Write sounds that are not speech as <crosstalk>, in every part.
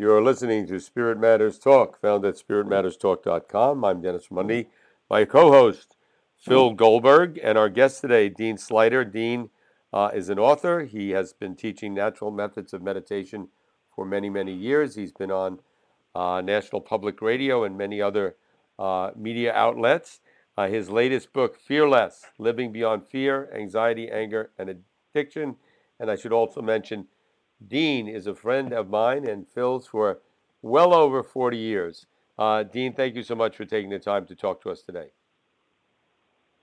You're listening to Spirit Matters Talk, found at spiritmatterstalk.com. I'm Dennis Mundy. My co host, Phil Goldberg, and our guest today, Dean Sluyter. Dean uh, is an author. He has been teaching natural methods of meditation for many, many years. He's been on uh, National Public Radio and many other uh, media outlets. Uh, his latest book, Fearless Living Beyond Fear, Anxiety, Anger, and Addiction. And I should also mention, Dean is a friend of mine and Phil's for well over 40 years. Uh, Dean, thank you so much for taking the time to talk to us today.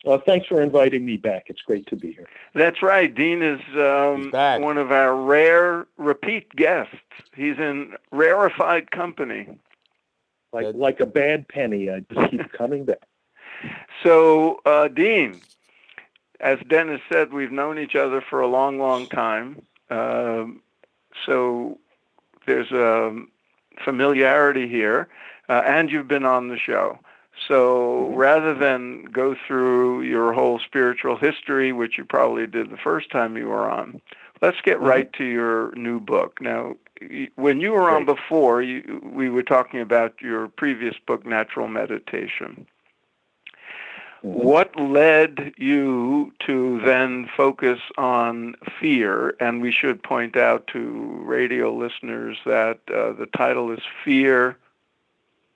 Well, thanks for inviting me back. It's great to be here. That's right. Dean is um, one of our rare repeat guests. He's in rarefied company. Like like a bad penny, I just keep <laughs> coming back. So, uh, Dean, as Dennis said, we've known each other for a long, long time. Um, so there's a familiarity here, uh, and you've been on the show. So rather than go through your whole spiritual history, which you probably did the first time you were on, let's get mm-hmm. right to your new book. Now, when you were on before, you, we were talking about your previous book, Natural Meditation. Mm-hmm. What led you to then focus on fear? And we should point out to radio listeners that uh, the title is Fear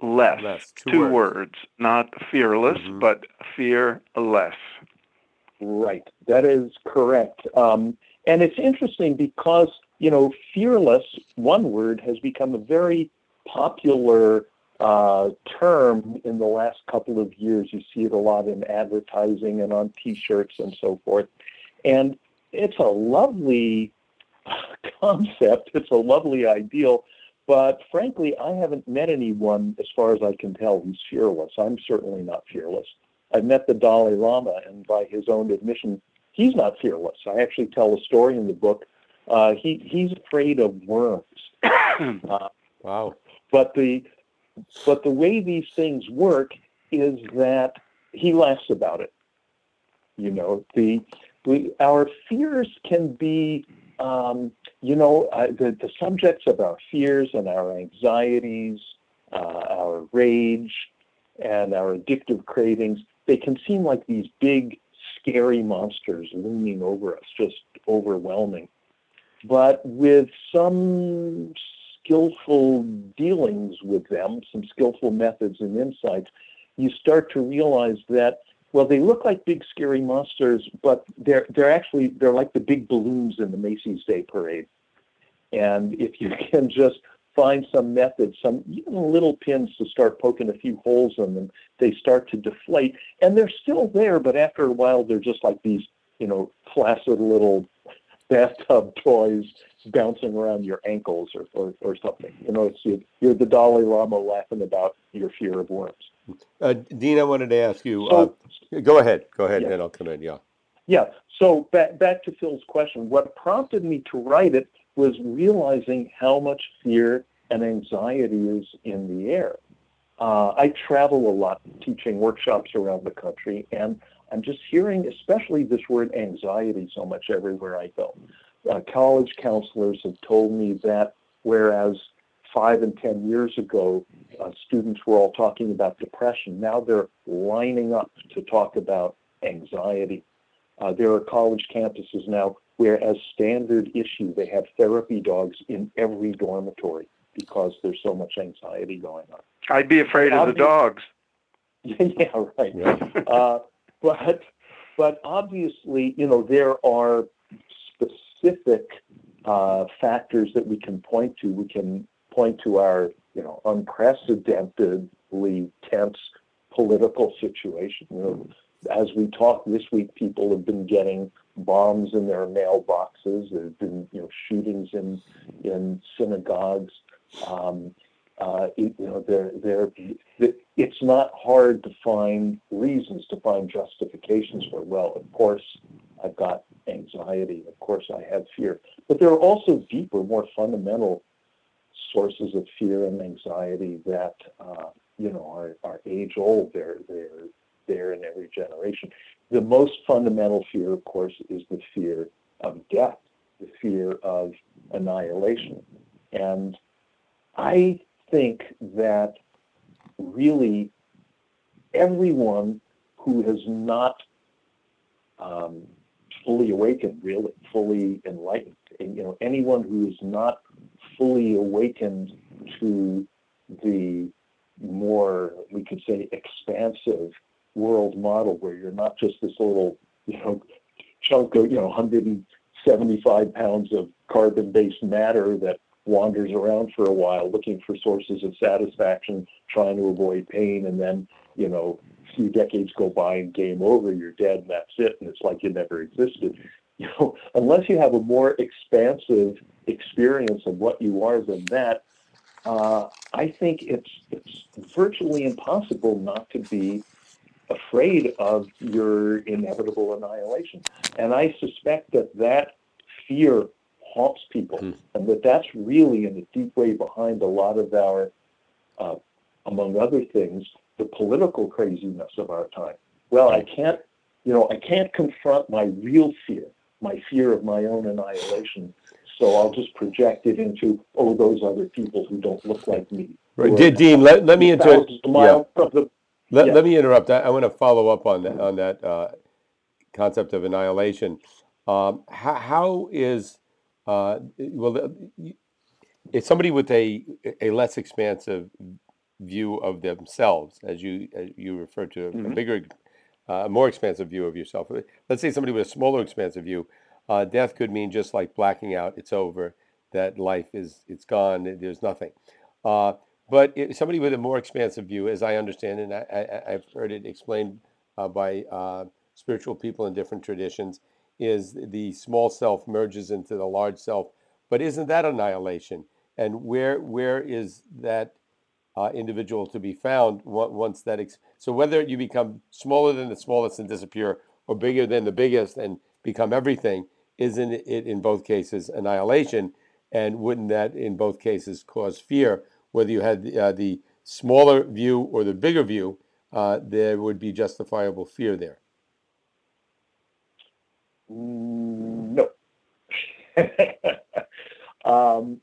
Less. less. Two, Two words. words. not fearless, mm-hmm. but fear less. Right. That is correct. Um, and it's interesting because, you know, fearless, one word, has become a very popular term in the last couple of years. You see it a lot in advertising and on T-shirts and so forth. And it's a lovely <laughs> concept. It's a lovely ideal. But frankly, I haven't met anyone, as far as I can tell, who's fearless. I'm certainly not fearless. I've met the Dalai Lama, and by his own admission, he's not fearless. I actually tell a story in the book. Uh, he he's afraid of worms. <coughs> uh, wow! But the but the way these things work is that he laughs about it. You know, the we, our fears can be, um, you know, uh, the, the subjects of our fears and our anxieties, uh, our rage, and our addictive cravings. They can seem like these big, scary monsters looming over us, just overwhelming. But with some skillful dealings with them, some skillful methods and insights, you start to realize that well, they look like big scary monsters, but they're they're actually they're like the big balloons in the Macy's Day Parade. And if you <laughs> can just find some method, some even little pins to start poking a few holes in them, they start to deflate, and they're still there, but after a while, they're just like these, you know, placid little bathtub <laughs> toys bouncing around your ankles or, or, or something. You know, it's you're the Dalai Lama laughing about your fear of worms. Uh, Dean, I wanted to ask you. So, uh, go ahead. Go ahead, yeah. and I'll come in. Yeah. Yeah. So back back to Phil's question. What prompted me to write it was realizing how much fear and anxiety is in the air. Uh, I travel a lot teaching workshops around the country, and I'm just hearing, especially this word anxiety, so much everywhere I go. Uh, college counselors have told me that whereas five and ten years ago, uh, students were all talking about depression, now they're lining up to talk about anxiety. Uh, there are college campuses now where, as standard issue, they have therapy dogs in every dormitory because there's so much anxiety going on. I'd be afraid of the dogs. <laughs> yeah, right. Yeah. But but obviously, you know, there are specific uh, factors that we can point to. We can point to our, you know, unprecedentedly tense political situation. You know, as we talk this week, people have been getting bombs in their mailboxes. There have been, you know, shootings in in synagogues. Um, uh, you know, they're, they're, it's not hard to find reasons to find justifications for, well, of course, I've got anxiety. Of course, I have fear. But there are also deeper, more fundamental sources of fear and anxiety that, uh, you know, are, are age old. They're, they're there in every generation. The most fundamental fear, of course, is the fear of death, the fear of annihilation. And I think that really everyone who has not um, fully awakened, really fully enlightened, and, you know, anyone who is not fully awakened to the more, we could say, expansive world model where you're not just this little, you know, chunk of, you know, 175 pounds of carbon-based matter that wanders around for a while looking for sources of satisfaction, trying to avoid pain, and then, you know, a few decades go by and game over, you're dead and that's it, and it's like you never existed. You know, unless you have a more expansive experience of what you are than that, uh, I think it's it's virtually impossible not to be afraid of your inevitable annihilation. And I suspect that that fear haunts people, Hmm. and that that's really in a deep way behind a lot of our, uh, among other things, the political craziness of our time. Well, I can't, you know, I can't confront my real fear, my fear of my own annihilation. So I'll just project it into, oh, those other people who don't look like me. Right. Dean, Dean, let, let me inter- yeah. the Let, Yeah. let me interrupt. I, I want to follow up on that on that uh, concept of annihilation. Um, how, how is uh, well? If somebody with a a less expansive view of themselves, as you as you refer to, a Mhm. bigger, uh, more expansive view of yourself. Let's say somebody with a smaller expansive view, uh, death could mean just like blacking out. It's over. That life is it's gone. There's nothing. Uh, but somebody with a more expansive view, as I understand, and I, I, I've heard it explained uh, by uh, spiritual people in different traditions, is the small self merges into the large self. But isn't that annihilation? And where where is that uh, individual to be found once that? Ex- so whether you become smaller than the smallest and disappear, or bigger than the biggest and become everything, isn't it in both cases annihilation? And wouldn't that in both cases cause fear? Whether you had uh, the smaller view or the bigger view, uh, there would be justifiable fear there. No. <laughs> um,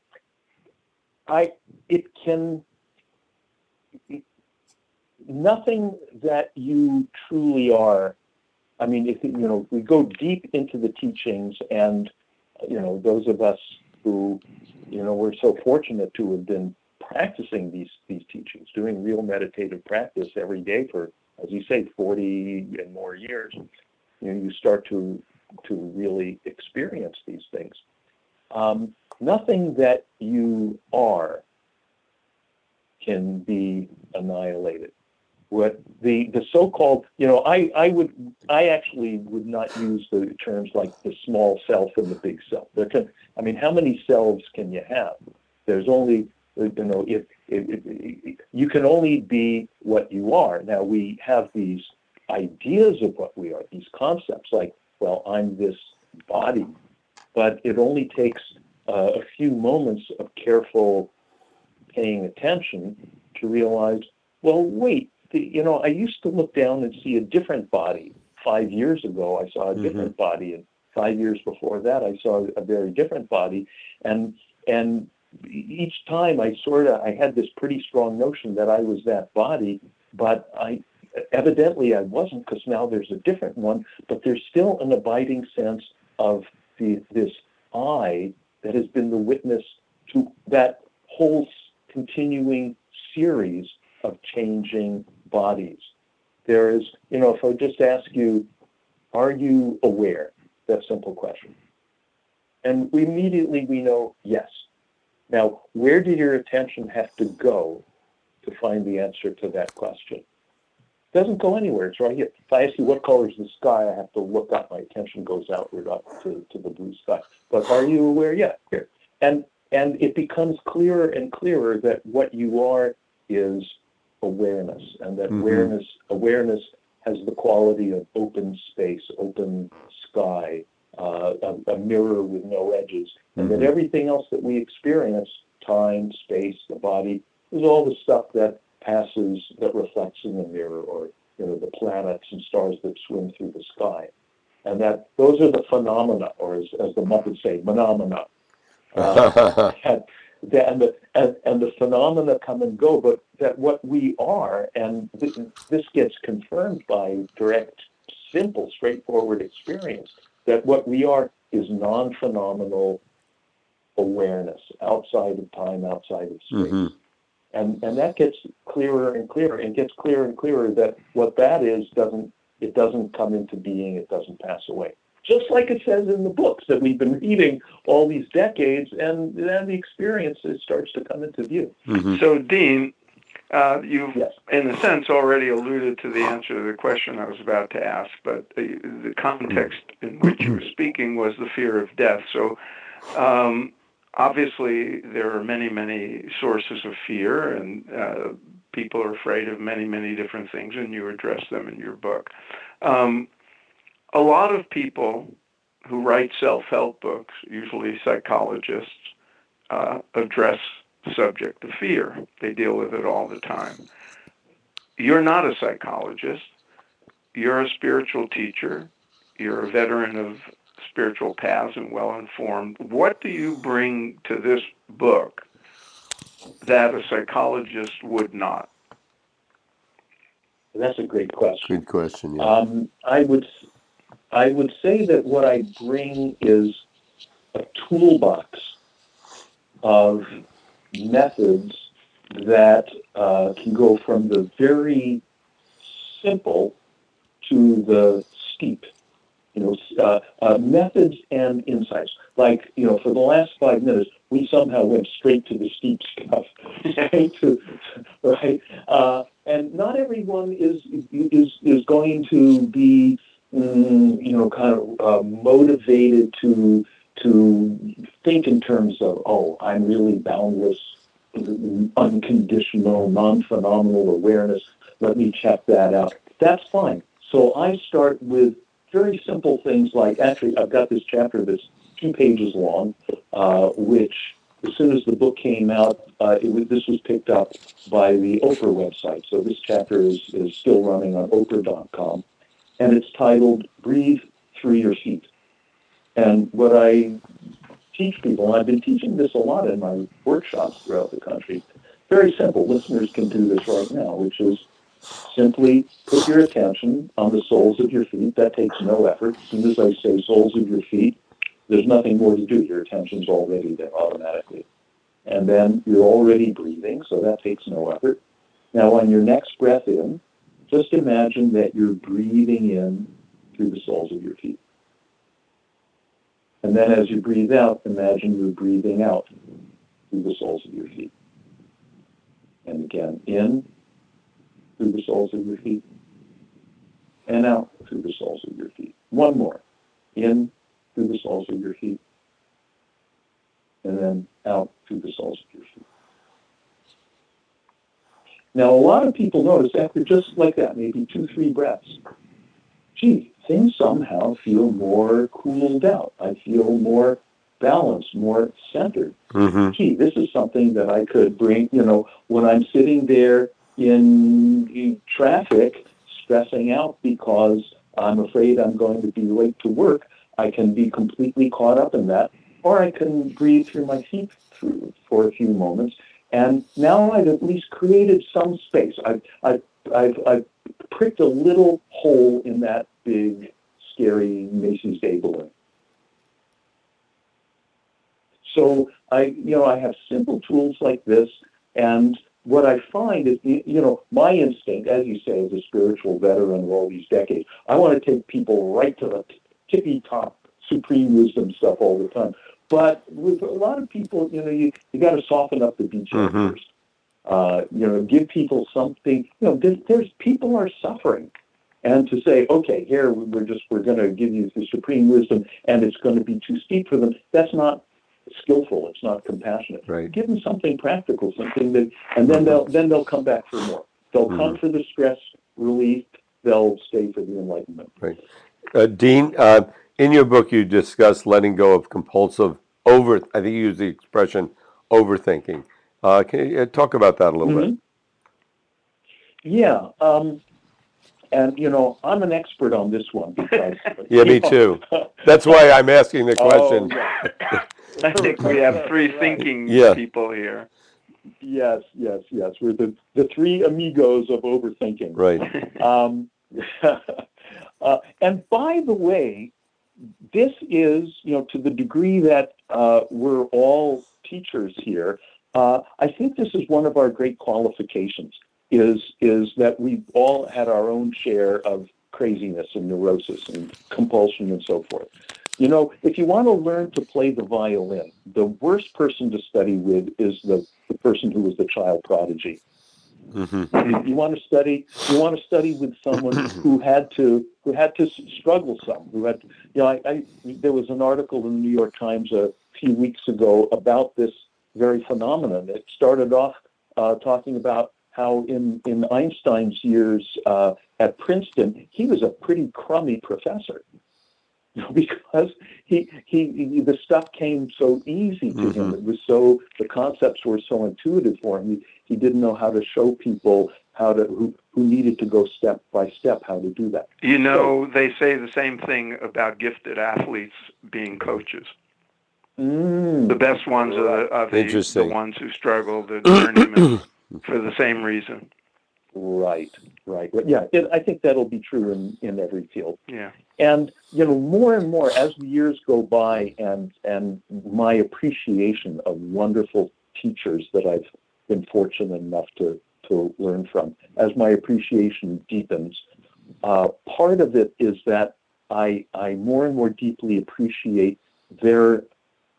I it can nothing that you truly are. I mean, if you know, we go deep into the teachings, and you know, those of us who, you know, we're so fortunate to have been practicing these these teachings, doing real meditative practice every day for, as you say, forty and more years. You know, you start to to really experience these things. Um, nothing that you are can be annihilated. What the, the so-called, you know, I, I would, I actually would not use the terms like the small self and the big self. There can, I mean, how many selves can you have? There's only, you know, if, if, if you can only be what you are. Now we have these ideas of what we are, these concepts like, well, I'm this body, but it only takes uh, a few moments of careful paying attention to realize, well, wait, the, you know, I used to look down and see a different body. Five years ago, I saw a different body, and five years before that, I saw a very different body, and and each time I sort of I had this pretty strong notion that I was that body, but I evidently I wasn't because now there's a different one, but there's still an abiding sense of the this I that has been the witness to that whole continuing series of changing bodies. There is, you know, if I just ask you, are you aware? That simple question. And we immediately we know yes. Now, where did your attention have to go to find the answer to that question? It doesn't go anywhere. It's right here. If I ask you what color is the sky, I have to look up. My attention goes outward up to, to the blue sky. But are you aware? Yeah, here. And and it becomes clearer and clearer that what you are is awareness, and that Mhm. awareness awareness has the quality of open space, open sky, uh, a, a mirror with no edges, and Mhm. that everything else that we experience, time, space, the body, is all the stuff that passes, that reflects in the mirror, or you know, the planets and stars that swim through the sky, and that those are the phenomena, or as, as the Muppets say, phenomena. <laughs> Uh, and, the, and, and the phenomena come and go, but that what we are, and this, this gets confirmed by direct, simple, straightforward experience, that what we are is non phenomenal awareness outside of time, outside of space. hmm And, and that gets clearer and clearer and gets clearer and clearer that what that is doesn't it doesn't come into being, it doesn't pass away. Just like it says in the books that we've been reading all these decades, and then the experience starts to come into view. hmm So, Dean, uh, you've, Yes. in a sense, already alluded to the answer to the question I was about to ask, but the, the context in which you were speaking was the fear of death. So, um, obviously, there are many, many sources of fear, and uh, people are afraid of many, many different things, and you address them in your book. Um, a lot of people who write self help books, usually psychologists, uh, address the subject of fear. They deal with it all the time. You're not a psychologist, you're a spiritual teacher, you're a veteran of spiritual paths and well informed. What do you bring to this book that a psychologist would not? That's a great question. Good question. Yeah. Um, I would I would say that what I bring is a toolbox of methods that uh, can go from the very simple to the steep. You know, uh, uh, methods and insights. Like you know, for the last five minutes, we somehow went straight to the steep stuff, <laughs> right? to, right? Uh, and not everyone is is is going to be mm, you know kind of uh, motivated to to think in terms of oh I'm really boundless unconditional non-phenomenal awareness let me check that out that's fine so I start with very simple things like actually I've got this chapter that's two pages long uh, which as soon as the book came out, uh, was, this was picked up by the Oprah website. So this chapter is, is still running on Oprah.com. And it's titled Breathe Through Your Feet. And what I teach people, and I've been teaching this a lot in my workshops throughout the country, very simple. Listeners can do this right now, which is simply put your attention on the soles of your feet. That takes no effort. As soon as I say soles of your feet, there's nothing more to do. Your attention's already there automatically. And then you're already breathing, so that takes no effort. Now, on your next breath in, just imagine that you're breathing in through the soles of your feet. And then as you breathe out, imagine you're breathing out through the soles of your feet. And again, in through the soles of your feet, and out through the soles of your feet. One more. In through the soles of your feet, and then out through the soles of your feet. Now, a lot of people notice after just like that, maybe two, three breaths, gee, things somehow feel more cooled out. I feel more balanced, more centered. hmm Gee, this is something that I could bring, you know, when I'm sitting there in, traffic, stressing out because I'm afraid I'm going to be late to work, I can be completely caught up in that, or I can breathe through my feet through for a few moments. And now I've at least created some space. I've, I've, I've, I've pricked a little hole in that big, scary Macy's Day balloon. So I, you know, I have simple tools like this, and what I find is, you know, my instinct, as you say, as a spiritual veteran of all these decades, I want to take people right to the tippy top supreme wisdom stuff all the time. But with a lot of people, you know, you, you got to soften up the beachhead Mhm. first. Uh, you know, give people something. You know, there, there's people are suffering, and to say, okay, here we're just we're going to give you the supreme wisdom, and it's going to be too steep for them. That's not skillful. It's not compassionate. Right. Give them something practical, something that, and then they'll then they'll come back for more. They'll come for the stress relief. They'll stay for the enlightenment. Uh, Dean, uh, in your book, you discuss letting go of compulsive over. I think you use the expression overthinking. Uh, can you uh, talk about that a little bit? Yeah. Um, you know, I'm an expert on this one because <laughs> Yeah, me too. <laughs> That's why I'm asking the question. Oh, yeah. <laughs> I think we have three thinking Yeah. people here. Yes, yes, yes. We're the the three amigos of overthinking. Right. Um, uh, and by the way, this is, you know, to the degree that uh, we're all teachers here, uh, I think this is one of our great qualifications. Is is that we've all had our own share of craziness and neurosis and compulsion and so forth. You know, if you want to learn to play the violin, the worst person to study with is the, the person who was the child prodigy. Hmm you, you want to study you want to study with someone who had to who had to struggle some who had you know I, I there was an article in the New York Times a few weeks ago about this very phenomenon. It started off uh, talking about how in in Einstein's years uh, at Princeton he was a pretty crummy professor <laughs> because he, he he the stuff came so easy to him Mhm. it was so the concepts were so intuitive for him he, he didn't know how to show people how to who, who needed to go step by step how to do that You know, they say the same thing about gifted athletes being coaches. mm. The best ones are the, are the, the Interesting. ones who struggle, the journeymen, <clears throat> for the same reason. right right right yeah it, i think that'll be true in in every field Yeah. and you know more and more as the years go by and and my appreciation of wonderful teachers that i've been fortunate enough to to learn from as my appreciation deepens uh, part of it is that i i more and more deeply appreciate their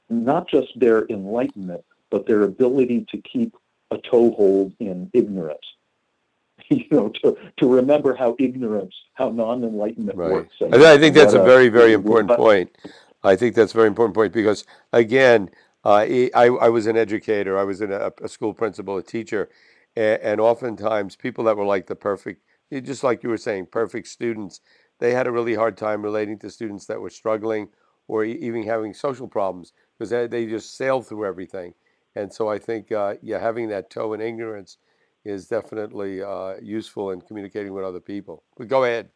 not just their enlightenment but their ability to keep a toehold in ignorance <laughs> you know to to remember how ignorance how non-enlightenment Right. works I, I think that's a uh, very, very what- important what- point. I think that's a very important point because, again, uh, I, I was an educator, I was in a, a school principal, a teacher, and, and oftentimes people that were like the perfect, just like you were saying, perfect students, they had a really hard time relating to students that were struggling or even having social problems because they, they just sailed through everything. And so I think, uh, yeah, having that toe in ignorance is definitely uh, useful in communicating with other people. But go ahead.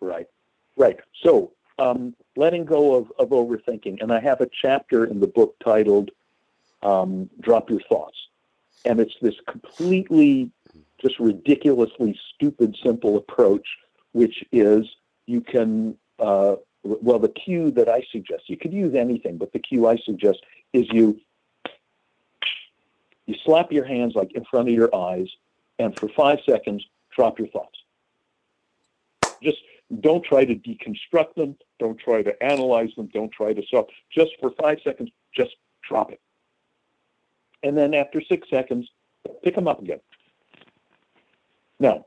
Right, right. So, um, letting go of, of overthinking. And I have a chapter in the book titled um, Drop Your Thoughts. And it's this completely, just ridiculously stupid, simple approach, which is you can, uh, well, the cue that I suggest, you could use anything, but the cue I suggest is you. You slap your hands like in front of your eyes, and for five seconds, drop your thoughts. Just don't try to deconstruct them. Don't try to analyze them. Don't try to solve. Just for five seconds, just drop it. And then after six seconds, pick them up again. Now,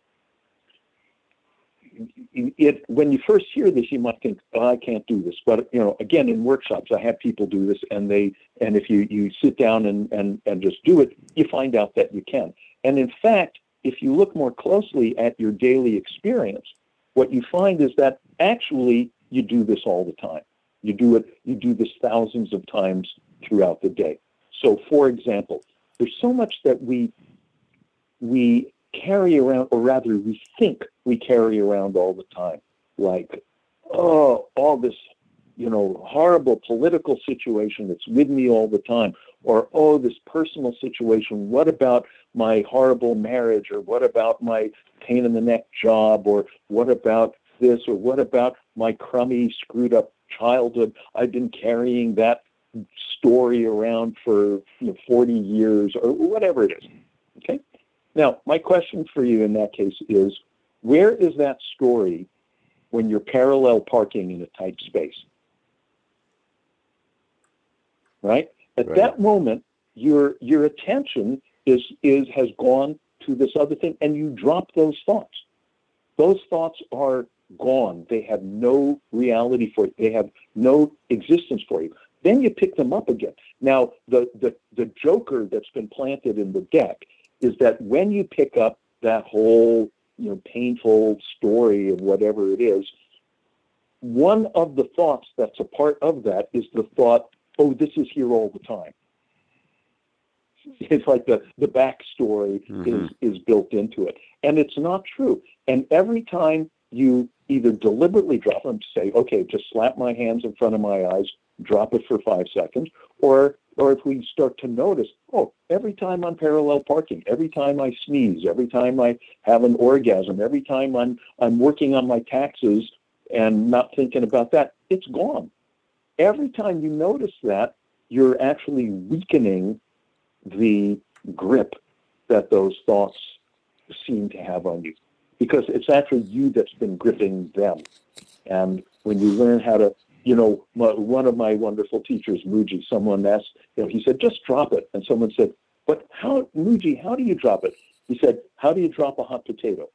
it, when you first hear this, you might think, oh, "I can't do this." But you know, again, in workshops, I have people do this, and they and if you you sit down and and and just do it, you find out that you can. And in fact, if you look more closely at your daily experience, what you find is that actually you do this all the time. You do it. You do this thousands of times throughout the day. So, for example, there's so much that we we carry around, or rather, we think we carry around all the time, like oh, all this, you know, horrible political situation that's with me all the time, or oh, this personal situation. What about my horrible marriage, or what about my pain in the neck job, or what about this, or what about my crummy, screwed up childhood? I've been carrying that story around for you know, 40 years, or whatever it is. Okay. Now, my question for you in that case is where is that story when you're parallel parking in a tight space? Right? At Right. that moment, your your attention is is has gone to this other thing and you drop those thoughts. Those thoughts are gone. They have no reality for you. They have no existence for you. Then you pick them up again. Now, the, the, the joker that's been planted in the deck is that when you pick up that whole you know painful story of whatever it is, one of the thoughts that's a part of that is the thought, oh, this is here all the time. it's like the the backstory Mhm. is is built into it, and it's not true. And every time you either deliberately drop them, to say, okay, just slap my hands in front of my eyes, drop it for five seconds, or or if we start to notice, oh, every time I'm parallel parking, every time I sneeze, every time I have an orgasm, every time I'm I'm working on my taxes and not thinking about that, it's gone. Every time you notice that, you're actually weakening the grip that those thoughts seem to have on you because it's actually you that's been gripping them. And when you learn how to, you know, my, one of my wonderful teachers, Mooji, someone asked, you know, he said, just drop it. And someone said, but how, Mooji, how do you drop it? He said, how do you drop a hot potato?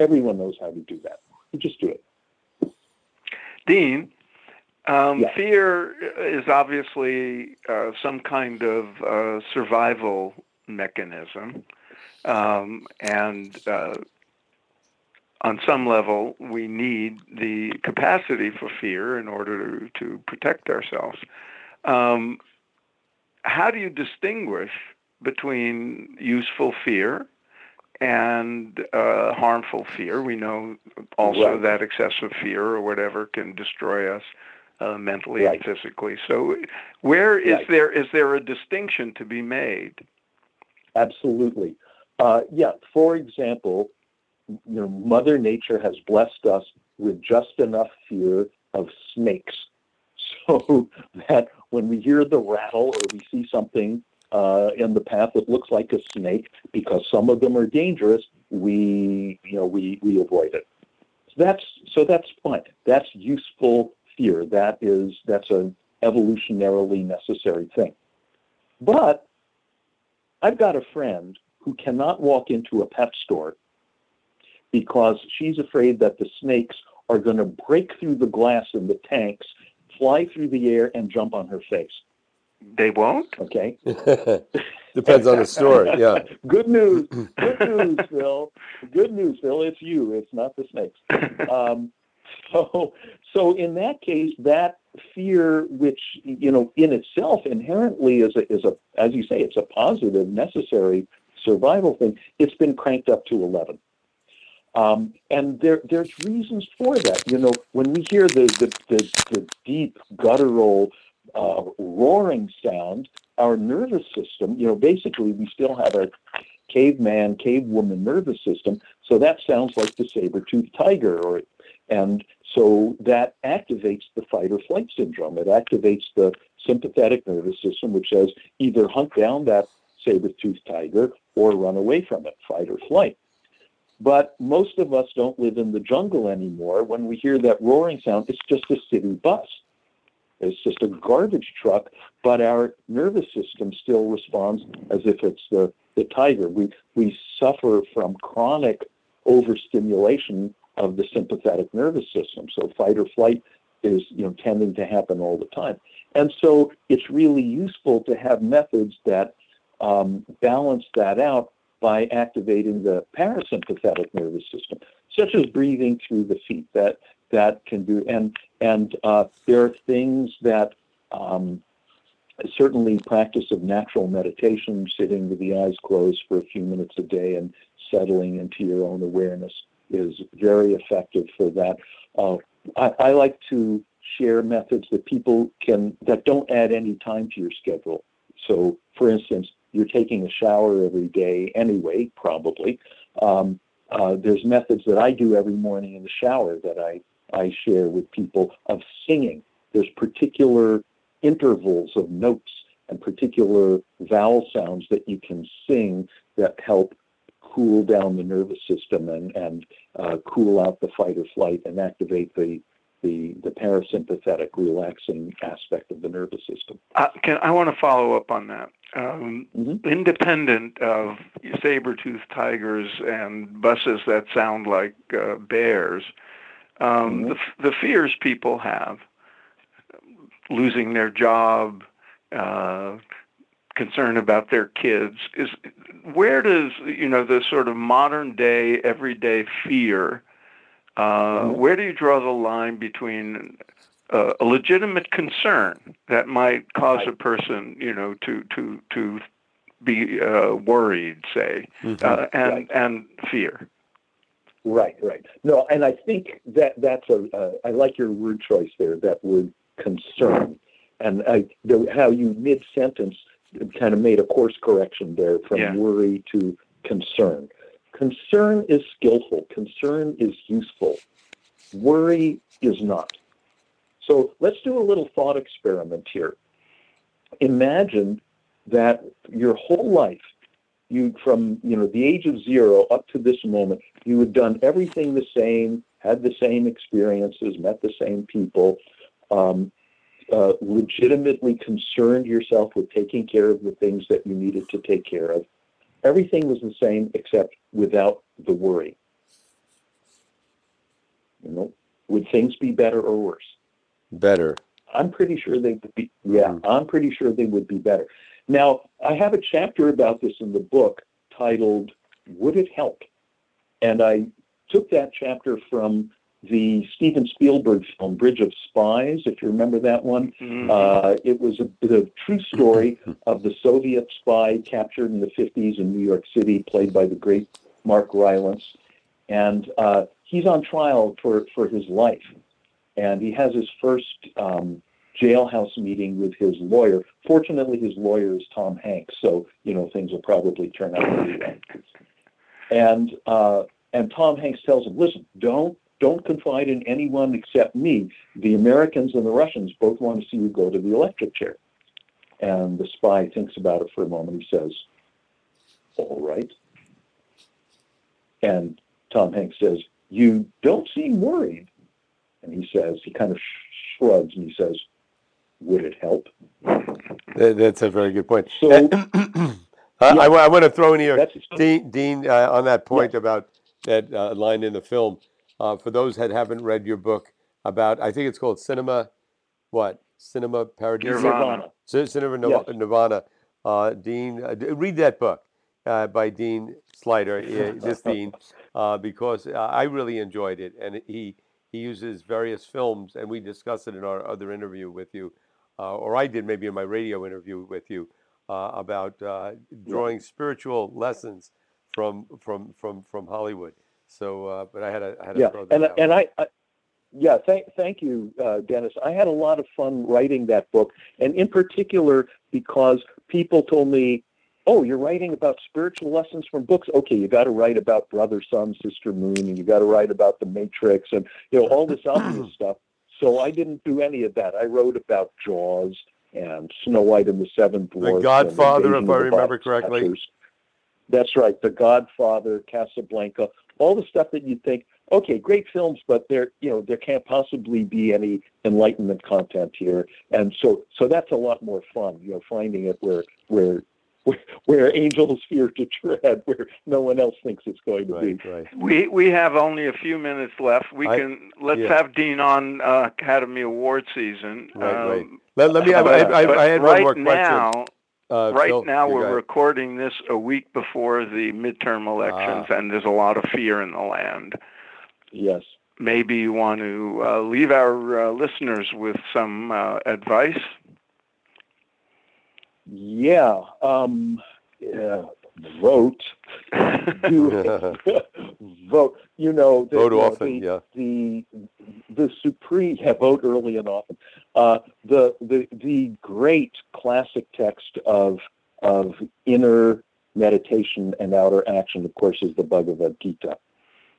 Everyone knows how to do that. You just do it. Dean, um, Yeah. fear is obviously uh, some kind of uh, survival mechanism. Um, and uh, on some level, we need the capacity for fear in order to, to protect ourselves. Um, how do you distinguish between useful fear and uh, harmful fear? We know also Right. that excessive fear or whatever can destroy us uh, mentally Right. and physically. So, where is Right. there is there a distinction to be made? Absolutely. Uh, yeah. For example, you know, Mother Nature has blessed us with just enough fear of snakes, <laughs> so that when we hear the rattle or we see something uh, in the path that looks like a snake, because some of them are dangerous, we you know we we avoid it. That's so that's fine. That's useful fear. That is that's an evolutionarily necessary thing. But I've got a friend who cannot walk into a pet store because she's afraid that the snakes are going to break through the glass in the tanks, fly through the air, and jump on her face. They won't. Okay. <laughs> Depends on the story. Yeah. <laughs> Good news. Good news, Phil. Good news, Phil. It's you. It's not the snakes. <laughs> Um, so, so in that case, that fear, which you know in itself inherently is a is a as you say, it's a positive, necessary survival thing. It's been cranked up to eleven. Um, and there, there's reasons for that. You know, when we hear the the, the, the deep guttural uh, roaring sound, our nervous system, you know, basically we still have our caveman, cavewoman nervous system. So that sounds like the saber-toothed tiger, or and so that activates the fight or flight syndrome. It activates the sympathetic nervous system, which says either hunt down that saber-toothed tiger or run away from it, fight or flight. But most of us don't live in the jungle anymore. When we hear that roaring sound, it's just a city bus. It's just a garbage truck, but our nervous system still responds as if it's the, the tiger. We, we suffer from chronic overstimulation of the sympathetic nervous system. So fight or flight is you know tending to happen all the time. And so it's really useful to have methods that um, balance that out by activating the parasympathetic nervous system, such as breathing through the feet. That that can do, and and uh, there are things that um, certainly practice of natural meditation, sitting with the eyes closed for a few minutes a day and settling into your own awareness is very effective for that. Uh, I, I like to share methods that people can that don't add any time to your schedule. So, for instance, you're taking a shower every day anyway, probably. Um, uh, there's methods that I do every morning in the shower that I, I share with people of singing. There's particular intervals of notes and particular vowel sounds that you can sing that help cool down the nervous system and, and uh, cool out the fight or flight and activate the, the, the parasympathetic relaxing aspect of the nervous system. Uh, can I want to follow up on that? Um, Mhm. Independent of saber-toothed tigers and buses that sound like uh, bears, um, Mhm. the, the fears people have, losing their job, uh, concern about their kids, is where does you know the sort of modern day, everyday fear? Uh, Mhm. Where do you draw the line between uh, a legitimate concern that might cause a person, you know, to to to be uh, worried, say, Mhm. uh, and Right. and fear. Right, right. No, and I think that that's a. Uh, I like your word choice there. That word concern, and I, the, how you mid sentence kind of made a course correction there from Yeah. worry to concern. Concern is skillful. Concern is useful. Worry is not. So let's do a little thought experiment here. Imagine that your whole life you from you know the age of zero up to this moment you had done everything the same had the same experiences met the same people um, uh, legitimately concerned yourself with taking care of the things that you needed to take care of. Everything was the same except without the worry. You know would things be better or worse Better. I'm pretty sure they would be. Yeah, I'm pretty sure they would be better. Now, I have a chapter about this in the book titled "Would It Help?" and I took that chapter from the Steven Spielberg film Bridge of Spies. If you remember that one, Mhm. uh, it was a, the true story <laughs> of the Soviet spy captured in the 50s in New York City, played by the great Mark Rylance. And uh, he's on trial for, for his life. And he has his first um, jailhouse meeting with his lawyer. Fortunately, his lawyer is Tom Hanks, so, you know, things will probably turn out pretty well. And, uh, and Tom Hanks tells him, listen, don't don't confide in anyone except me. The Americans and the Russians both want to see you go to the electric chair. And the spy thinks about it for a moment. He says, All right. And Tom Hanks says, You don't seem worried. And he says, He kind of shrugs and he says, Would it help? That's a very good point. So I, <clears throat> Yeah. I, I want to throw in here, Dean, Dean uh, on that point about that uh, line in the film. Uh, for those that haven't read your book about, I think it's called Cinema, what? Cinema Paradiso? Nirvana. Cinema Nir- Yes. Nirvana. Uh, Dean, uh, read that book uh, by Dean Sluyter, <laughs> uh, this Dean, uh, because uh, I really enjoyed it. And he, he uses various films, and we discussed it in our other interview with you, uh, or I did maybe in my radio interview with you, uh, about uh, drawing spiritual lessons from from from from Hollywood. So, uh, but I had to, I had yeah, that and and I, I yeah, thank thank you, uh, Dennis. I had a lot of fun writing that book, and in particular because people told me, "Oh, you're writing about spiritual lessons from books. Okay, you got to write about Brother Sun, Sister Moon, and you got to write about the Matrix, and you know all this <clears throat> obvious stuff." So I didn't do any of that. I wrote about Jaws and Snow White and the Seven Dwarfs. and Godfather, if I remember correctly. Snatchers. That's right, The Godfather, Casablanca, all the stuff that you'd think, okay, great films, but there, you know, there can't possibly be any enlightenment content here, and so, so that's a lot more fun, you know, finding it where, where, where, where angels fear to tread, where no one else thinks it's going to right, be. right. We we have only a few minutes left. We I- can let's yeah. have Dean on uh, Academy Award season. Right, right. Um, Let, let me. I, but- I, I, I had right one more question. now, Uh, right Phil, now we're recording this a week before the midterm elections, Ah. and there's a lot of fear in the land. Yes. Maybe you want to uh, leave our uh, listeners with some uh, advice. Yeah. Um, yeah. Vote. Do, <laughs> vote. You know, the, Vote you know, often, the, yeah. the the supreme yeah, vote early and often. Uh, the the the great classic text of of inner meditation and outer action, of course, is the Bhagavad Gita,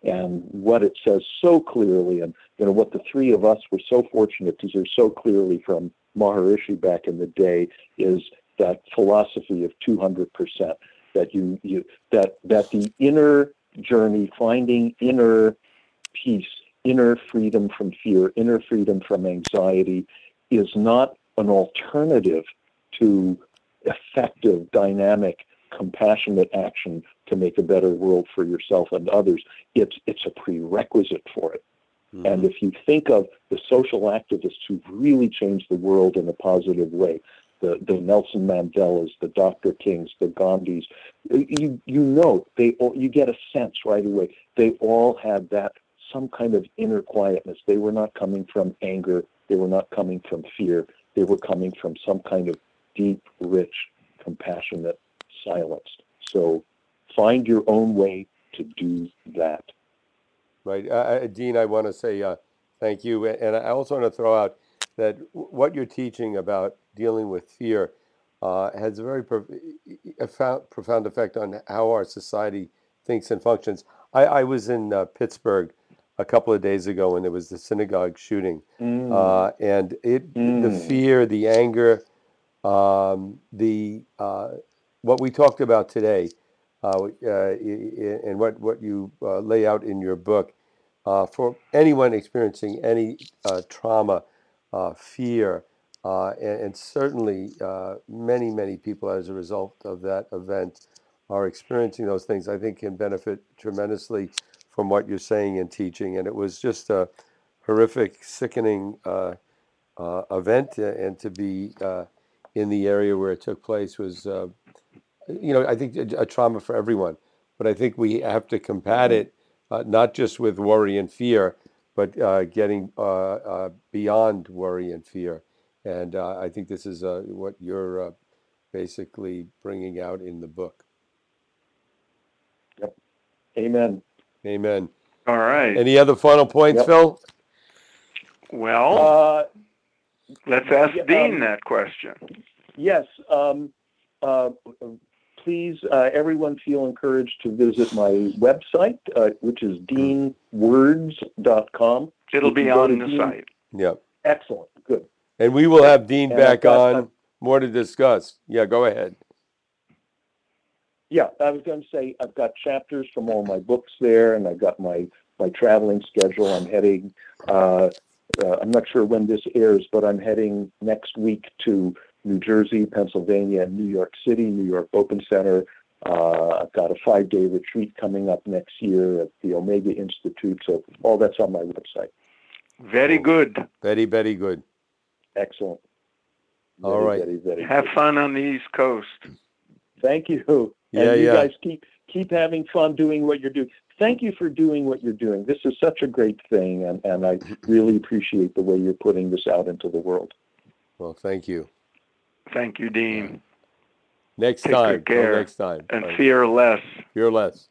and what it says so clearly, and you know what the three of us were so fortunate to hear so clearly from Maharishi back in the day is that philosophy of two hundred percent. That you you that that the inner journey, finding inner peace, inner freedom from fear, inner freedom from anxiety, is not an alternative to effective, dynamic, compassionate action to make a better world for yourself and others. It's it's a prerequisite for it. Mm-hmm. And if you think of the social activists who've really changed the world in a positive way, the, the Nelson Mandelas, the Dr. Kings, the Gandhis, you you know they all, you get a sense right away. They all had that some kind of inner quietness. They were not coming from anger. They were not coming from fear. They were coming from some kind of deep, rich, compassionate silence. So find your own way to do that. Right. Uh, uh, Dean, I want to say uh, thank you. And I also want to throw out that what you're teaching about dealing with fear uh, has a very pro- a fou- profound effect on how our society thinks and functions. I, I was in uh, Pittsburgh a couple of days ago when there was the synagogue shooting. Mm. Uh, and it, the Mm. fear, the anger, um, the uh, what we talked about today, uh, uh, and what what you uh, lay out in your book, uh, for anyone experiencing any uh, trauma, uh, fear, uh, and, and certainly uh, many many people as a result of that event are experiencing those things. I think can benefit tremendously from what you're saying and teaching. And it was just a horrific, sickening uh, uh, event, and to be uh, in the area where it took place was, uh, you know, I think a, a trauma for everyone. But I think we have to combat it uh, not just with worry and fear, but uh, getting uh, uh, beyond worry and fear. And uh, I think this is uh, what you're uh, basically bringing out in the book. Yep. Amen. Amen. All right. Any other final points, Yep. Phil? Well, Uh, let's ask yeah, Dean um, that question. yes. Um, uh, please, uh, everyone feel encouraged to visit my website, uh, which is deanwords.com. It'll be on the Dean- site. Yep. Excellent. Good. And we will have Dean And back got- on, more to discuss. Yeah, go ahead. Yeah, I was going to say I've got chapters from all my books there, and I've got my my traveling schedule. I'm heading. Uh, uh, I'm not sure when this airs, but I'm heading next week to New Jersey, Pennsylvania, and New York City, New York Open Center. Uh, I've got a five day retreat coming up next year at the Omega Institute. So all that's on my website. Very good. Very, very good. Excellent. All Very, right. Very, very Have good. fun on the East Coast. Thank you. Yeah, and you yeah. guys keep keep having fun doing what you're doing. Thank you for doing what you're doing. This is such a great thing, and, and I really appreciate the way you're putting this out into the world. Well, thank you. Thank you, Dean. Next Take good time. Till care. next time. And Right. fear less. Fear less.